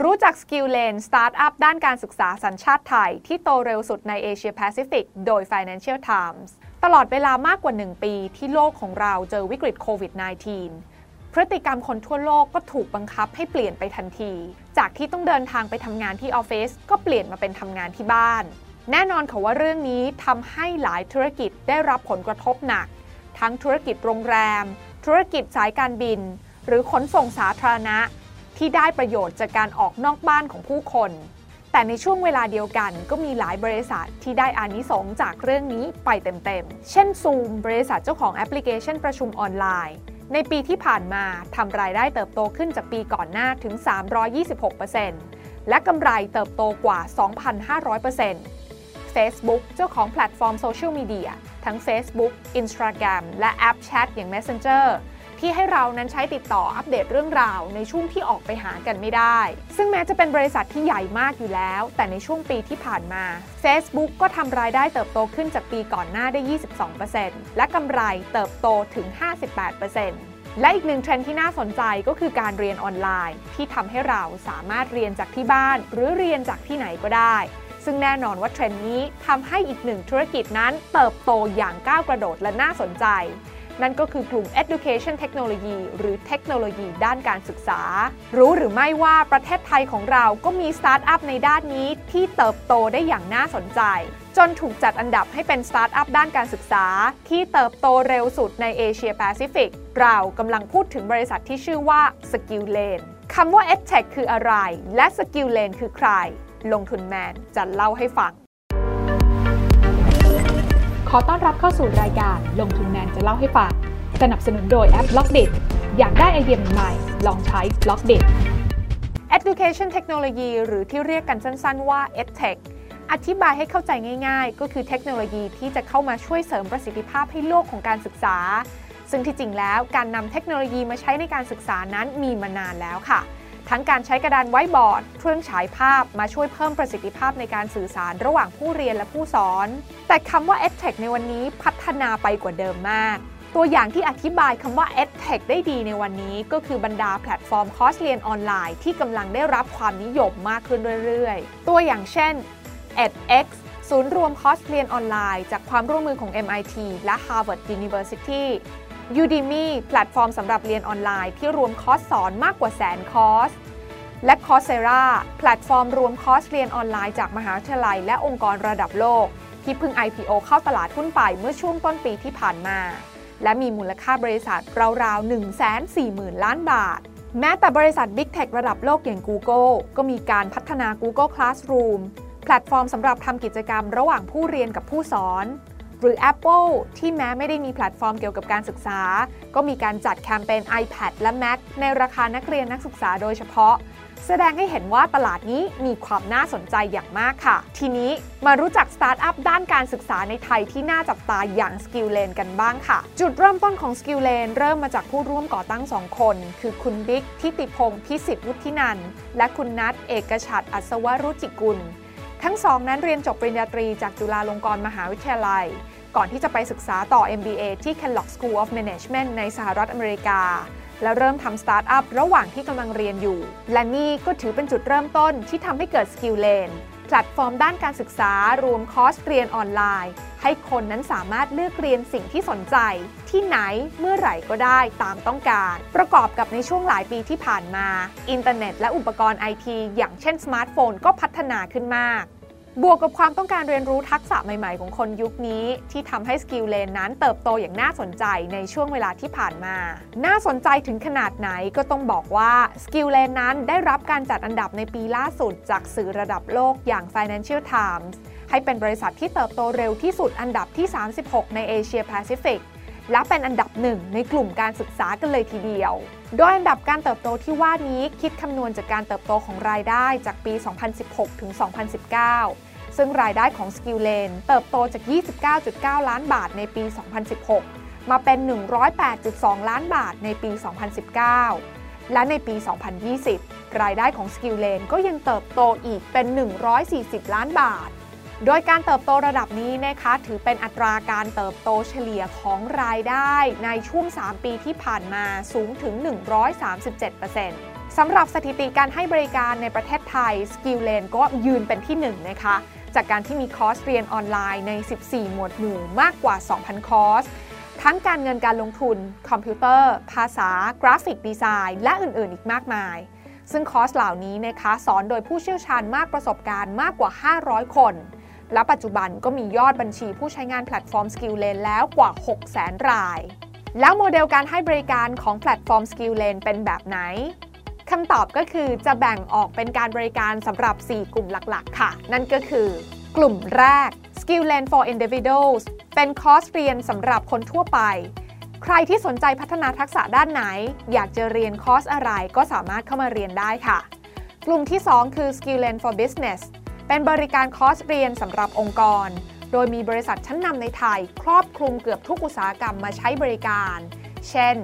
รู้จัก Skill Lane สตาร์ทอัพด้านการศึกษาสัญชาติไทย ที่โตเร็วสุดในเอเชียแปซิฟิกโดย Financial Times ตลอดเวลามากกว่า 1 ปีที่โลกของเราเจอวิกฤตโควิด -19 พฤติกรรมคนทั่วโลกก็ถูกบังคับให้เปลี่ยนไปทันที จากที่ต้องเดินทางไปทำงานที่ออฟฟิศก็เปลี่ยนมาเป็นทำงานที่บ้าน แน่นอนค่ะว่าเรื่องนี้ทำให้หลายธุรกิจได้รับผลกระทบหนัก ทั้งธุรกิจโรงแรม ธุรกิจสายการบิน หรือขนส่งสาธารณะ ที่ได้ประโยชน์จากการออกนอกบ้านของผู้คน แต่ในช่วงเวลาเดียวกันก็มีหลายบริษัทที่ได้อานิสงส์จากเรื่องนี้ไปเต็มๆ เช่น Zoom บริษัทเจ้าของแอปพลิเคชันประชุมออนไลน์ ในปีที่ผ่านมาทำรายได้เติบโตขึ้นจากปีก่อนหน้าถึง 326%และกำไรเติบโตกว่า 2,500% Facebook เจ้าของแพลตฟอร์มโซเชียลมีเดียทั้ง Facebook Instagram และแอปแชทอย่าง Messenger ที่ให้เรานั้นใช้ติดต่ออัปเดตเรื่องราว ในช่วงที่ออกไปหากันไม่ได้ ซึ่งแม้จะเป็นบริษัทที่ใหญ่มากอยู่แล้ว แต่ในช่วงปีที่ผ่านมา Facebook ก็ทำรายได้เติบโตขึ้นจากปีก่อนหน้าได้ 22%และกำไรเติบโตถึง 58%และอีกหนึ่งเทรนด์ที่น่าสนใจก็คือการเรียนออนไลน์ ที่ทำให้เราสามารถเรียนจากที่บ้าน หรือเรียนจากที่ไหนก็ได้ ซึ่งแน่นอนว่าเทรนด์นี้ทำให้อีกหนึ่งธุรกิจนั้นเติบโตอย่างก้าวกระโดดและน่าสนใจ นั่นก็คือกลุ่ม Education Technology หรือเทคโนโลยีด้านการศึกษา รู้หรือไม่ว่าประเทศไทยของเราก็มีสตาร์ทอัพในด้านนี้ที่เติบโตได้อย่างน่าสนใจ จนถูกจัดอันดับให้เป็นสตาร์ทอัพด้านการศึกษา ที่เติบโตเร็วสุดในเอเชียแปซิฟิกเรากำลังพูดถึงบริษัทที่ชื่อว่า Skill Lane คำว่า EdTech คืออะไร และ Skill Lane คือใคร ลงทุนแมนจะเล่าให้ฟัง ขอต้อนรับเข้าสู่รายการลงทุนแมนจะเล่าให้ฟัง สนับสนุนโดยแอปบล็อกเด็อยากได้ไอเดียใหม่ลองใช้บล็อกเด็ Education Technology หรือที่เรียกกันสั้นๆว่า EdTech อธิบายให้เข้าใจง่ายๆ ก็คือเทคโนโลยีที่จะเข้ามาช่วยเสริมประสิทธิภาพให้โลกของการศึกษา ซึ่งที่จริงแล้วการนำเทคโนโลยีมาใช้ในการศึกษานั้นมีมานานแล้วค่ะ ทั้งการใช้กระดานไวท์บอร์ด เครื่องฉายภาพมาช่วยเพิ่มประสิทธิภาพในการสื่อสารระหว่างผู้เรียนและผู้สอน แต่คำว่า EdTech ในวันนี้พัฒนาไปกว่าเดิมมาก ตัวอย่างที่อธิบายคำว่า EdTech ได้ดีในวันนี้ ก็คือบรรดาแพลตฟอร์มคอร์สเรียนออนไลน์ที่กำลังได้รับความนิยมมากขึ้นเรื่อยๆ ตัวอย่างเช่น edX ศูนย์รวมคอร์สเรียนออนไลน์จากความร่วมมือของ MIT และ Harvard University Udemy แพลตฟอร์มสำหรับเรียนออนไลน์ที่รวมคอร์สสอนมากกว่าแสนคอร์ส และ Coursera แพลตฟอร์มรวมคอร์สเรียนออนไลน์จากมหาวิทยาลัยและองค์กรระดับโลก ที่เพิ่ง IPO เข้าตลาดหุ้นไปเมื่อช่วงต้นปีที่ผ่านมา และมีมูลค่าบริษัทราวๆ 140,000 ล้านบาทแม้แต่บริษัท Big Tech ระดับโลกอย่าง Google ก็มีการพัฒนา Google Classroom แพลตฟอร์มสำหรับทำกิจกรรมระหว่างผู้เรียนกับผู้สอน หรือ Apple ที่แม้ไม่ได้มีแพลตฟอร์มเกี่ยวกับการศึกษา ก็มีการจัดแคมเปญ iPad และ Mac ในราคานักเรียนนักศึกษาโดยเฉพาะ แสดงให้เห็นว่าตลาดนี้มีความน่าสนใจอย่างมากค่ะ ทีนี้มารู้จักสตาร์ทอัพด้านการศึกษาในไทยที่น่าจับตาอย่าง Skill Lane กันบ้างค่ะ จุดเริ่มต้นของ Skill Lane เริ่มมาจากผู้ร่วมก่อตั้งสองคน คือคุณบิ๊กฐิติพงศ์พิสิฐวุฒินันท์และคุณนัทเอกฉัตร อัศวรุจิกุลทั้งสองนั้นเรียนจบปริญญาตรีจากจุฬาลงกรณ์มหาวิทยาลัย ก่อนที่จะไปศึกษาต่อ MBA ที่ Kellogg School of Management ในสหรัฐอเมริกา และเริ่มทำสตาร์ทอัพระหว่างที่กำลังเรียนอยู่ และนี่ก็ถือเป็นจุดเริ่มต้นที่ทำให้เกิด Skill Lane แพลตฟอร์มด้านการศึกษารวมคอร์สเรียนออนไลน์ ให้คนนั้นสามารถเลือกเรียนสิ่งที่สนใจ ที่ไหนเมื่อไหร่ก็ได้ตามต้องการ ประกอบกับในช่วงหลายปีที่ผ่านมา อินเทอร์เน็ตและอุปกรณ์ไอทีอย่างเช่นสมาร์ทโฟนก็พัฒนาขึ้นมาก บวกกับความต้องการเรียนรู้ทักษะใหม่ๆ ของคนยุคนี้ ที่ทำให้ SkillLane นั้นเติบโตอย่างน่าสนใจในช่วงเวลาที่ผ่านมา น่าสนใจถึงขนาดไหนก็ต้องบอกว่า SkillLane นั้นได้รับการจัดอันดับในปีล่าสุด จากสื่อระดับโลกอย่าง Financial Times ให้เป็นบริษัทที่เติบโตเร็วที่สุดอันดับที่ 36 ในเอเชียแปซิฟิก และเป็นอันดับหนึ่งในกลุ่มการศึกษากันเลยทีเดียว โดยอันดับการเติบโตที่ว่านี้คิดคำนวณจากการเติบโตของรายได้จากปี 2016 ถึง 2019 ซึ่งรายได้ของ Skill Lane เติบโตจาก 29.9 ล้านบาทในปี 2016 มาเป็น 108.2 ล้านบาทในปี 2019 และในปี 2020 รายได้ของ Skill Lane ก็ยังเติบโตอีกเป็น 140 ล้านบาท โดยการเติบโตระดับนี้นะคะถือเป็นอัตราการเติบโตเฉลี่ยของรายได้ในช่วง 3 ปีที่ผ่านมาสูงถึง 137% สำหรับสถิติการให้บริการในประเทศไทย SkillLane ก็ยืนเป็นที่1 นะคะ จากการที่มีคอร์สเรียนออนไลน์ใน 14 หมวดหมู่มากกว่า 2,000 คอร์ส ทั้งการเงินการลงทุน คอมพิวเตอร์ ภาษา graphic design และอื่นๆ อีกมากมายซึ่งคอร์สเหล่านี้นะคะสอนโดยผู้เชี่ยวชาญมากประสบการณ์มากกว่า 500 คน และปัจจุบันก็มียอดบัญชีผู้ใช้งานแพลตฟอร์ม SkillLane แล้วกว่า 600,000 ราย แล้วโมเดลการให้บริการของแพลตฟอร์ม SkillLane เป็นแบบไหนคำตอบก็คือจะแบ่งออกเป็นการบริการสำหรับ 4 กลุ่มหลักๆ ค่ะ นั่นก็คือกลุ่มแรก Skill l a n for Individuals เป็นคอร์สเรียนสำหรับคนทั่วไป ใครที่สนใจพัฒนาทักษะด้านไหน อยากจะเรียนคอร์สอะไรก็สามารถเข้ามาเรียนได้ค่ะ กลุ่มที่ 2 คือ Skill l a n for Business เป็นบริการคอร์สเรียนสำหรับองค์กร โดยมีบริษัทชั้นนำในไทย ครอบคลุมเกือบทุกอุตสาหกรรมมาใช้บริการ เช่น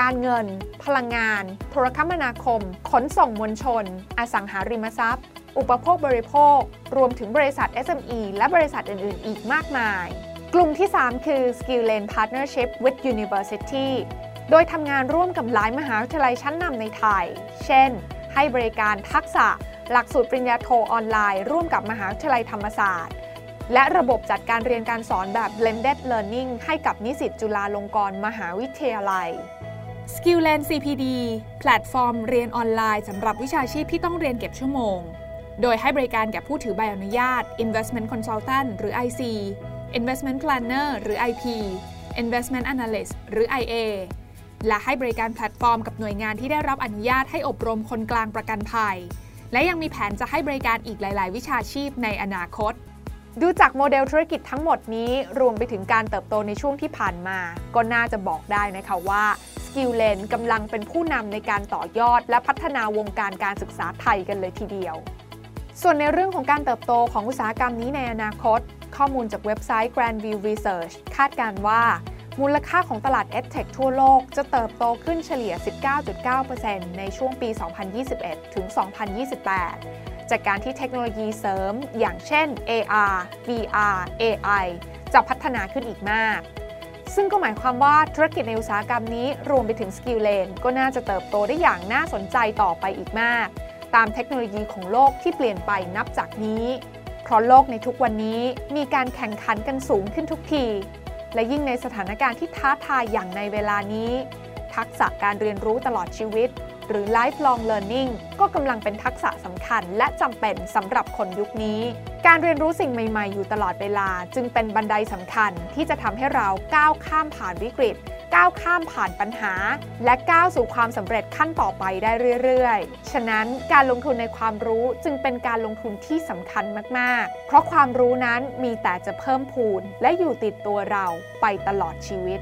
การเงิน พลังงาน โทรคมนาคม ขนส่งมวลชน อสังหาริมทรัพย์ อุปโภคบริโภค รวมถึงบริษัท SME และบริษัทอื่น ๆ อีกมากมาย กลุ่มที่ 3 คือ Skill Lane Partnership with University โดยทำงานร่วมกับหลายมหาวิทยาลัยชั้นนำในไทย เช่น ให้บริการทักษะ หลักสูตรปริญญาโทออนไลน์ ร่วมกับมหาวิทยาลัยธรรมศาสตร์ และระบบจัดการเรียนการสอนแบบ blended learning ให้กับนิสิตจุฬาลงกรณ์มหาวิทยาลัย SkillLane CPD แพลตฟอร์มเรียนออนไลน์สำหรับวิชาชีพที่ต้องเรียนเก็บชั่วโมง โดยให้บริการแก่ผู้ถือใบอนุญาต Investment Consultant หรือ IC Investment Planner หรือ IP Investment Analyst หรือ IA และให้บริการแพลตฟอร์มกับหน่วยงานที่ได้รับอนุญาตให้อบรมคนกลางประกันภัย และยังมีแผนจะให้บริการอีกหลาย ๆ วิชาชีพในอนาคต ดูจากโมเดลธุรกิจทั้งหมดนี้รวมไปถึงการเติบโตในช่วงที่ผ่านมา ก็น่าจะบอกได้นะคะว่า Skillane กำลังเป็นผู้นำในการต่อยอด และพัฒนาวงการการศึกษาไทยกันเลยทีเดียว ส่วนในเรื่องของการเติบโตของอุตสาหกรรมนี้ในอนาคต ข้อมูลจากเว็บไซต์ Grand View Research คาดการณ์ว่า มูลค่าของตลาด EdTech ทั่วโลกจะเติบโตขึ้นเฉลี่ย 19.9%ในช่วงปี 2021 ถึง 2028 จากการที่เทคโนโลยีเสริม อย่างเช่น AR VR AI จะพัฒนาขึ้นอีกมาก ซึ่งก็หมายความว่าธุรกิจในอุตสาหกรรมนี้รวมไปถึง Skill Lane ก็น่าจะเติบโตได้อย่างน่าสนใจต่อไปอีกมาก ตามเทคโนโลยีของโลกที่เปลี่ยนไปนับจากนี้ เพราะโลกในทุกวันนี้มีการแข่งขันกันสูงขึ้นทุกที และยิ่งในสถานการณ์ที่ท้าทายอย่างในเวลานี้ ทักษะการเรียนรู้ตลอดชีวิต หรือ lifelong learning ก็กำลังเป็นทักษะสำคัญและจำเป็นสำหรับคนยุคนี้ การเรียนรู้สิ่งใหม่ ๆ อยู่ตลอดเวลา จึงเป็นบันไดสำคัญที่จะทำให้เราก้าวข้ามผ่านวิกฤต ก้าวข้ามผ่านปัญหา และก้าวสู่ความสำเร็จขั้นต่อไปได้เรื่อยๆ ฉะนั้นการลงทุนในความรู้จึงเป็นการลงทุนที่สำคัญมากๆ เพราะความรู้นั้นมีแต่จะเพิ่มพูน และอยู่ติดตัวเราไปตลอดชีวิต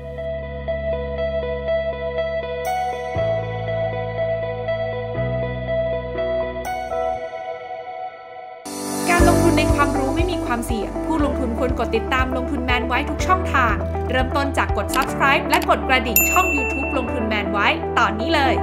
ุณกดติดตามลงทุนแมนไว้ทุกช่องทาง เริ่มต้นจากกด subscribe และกดกระดิ่งช่อง YouTube ลงทุนแมนไว้ตอนนี้เลย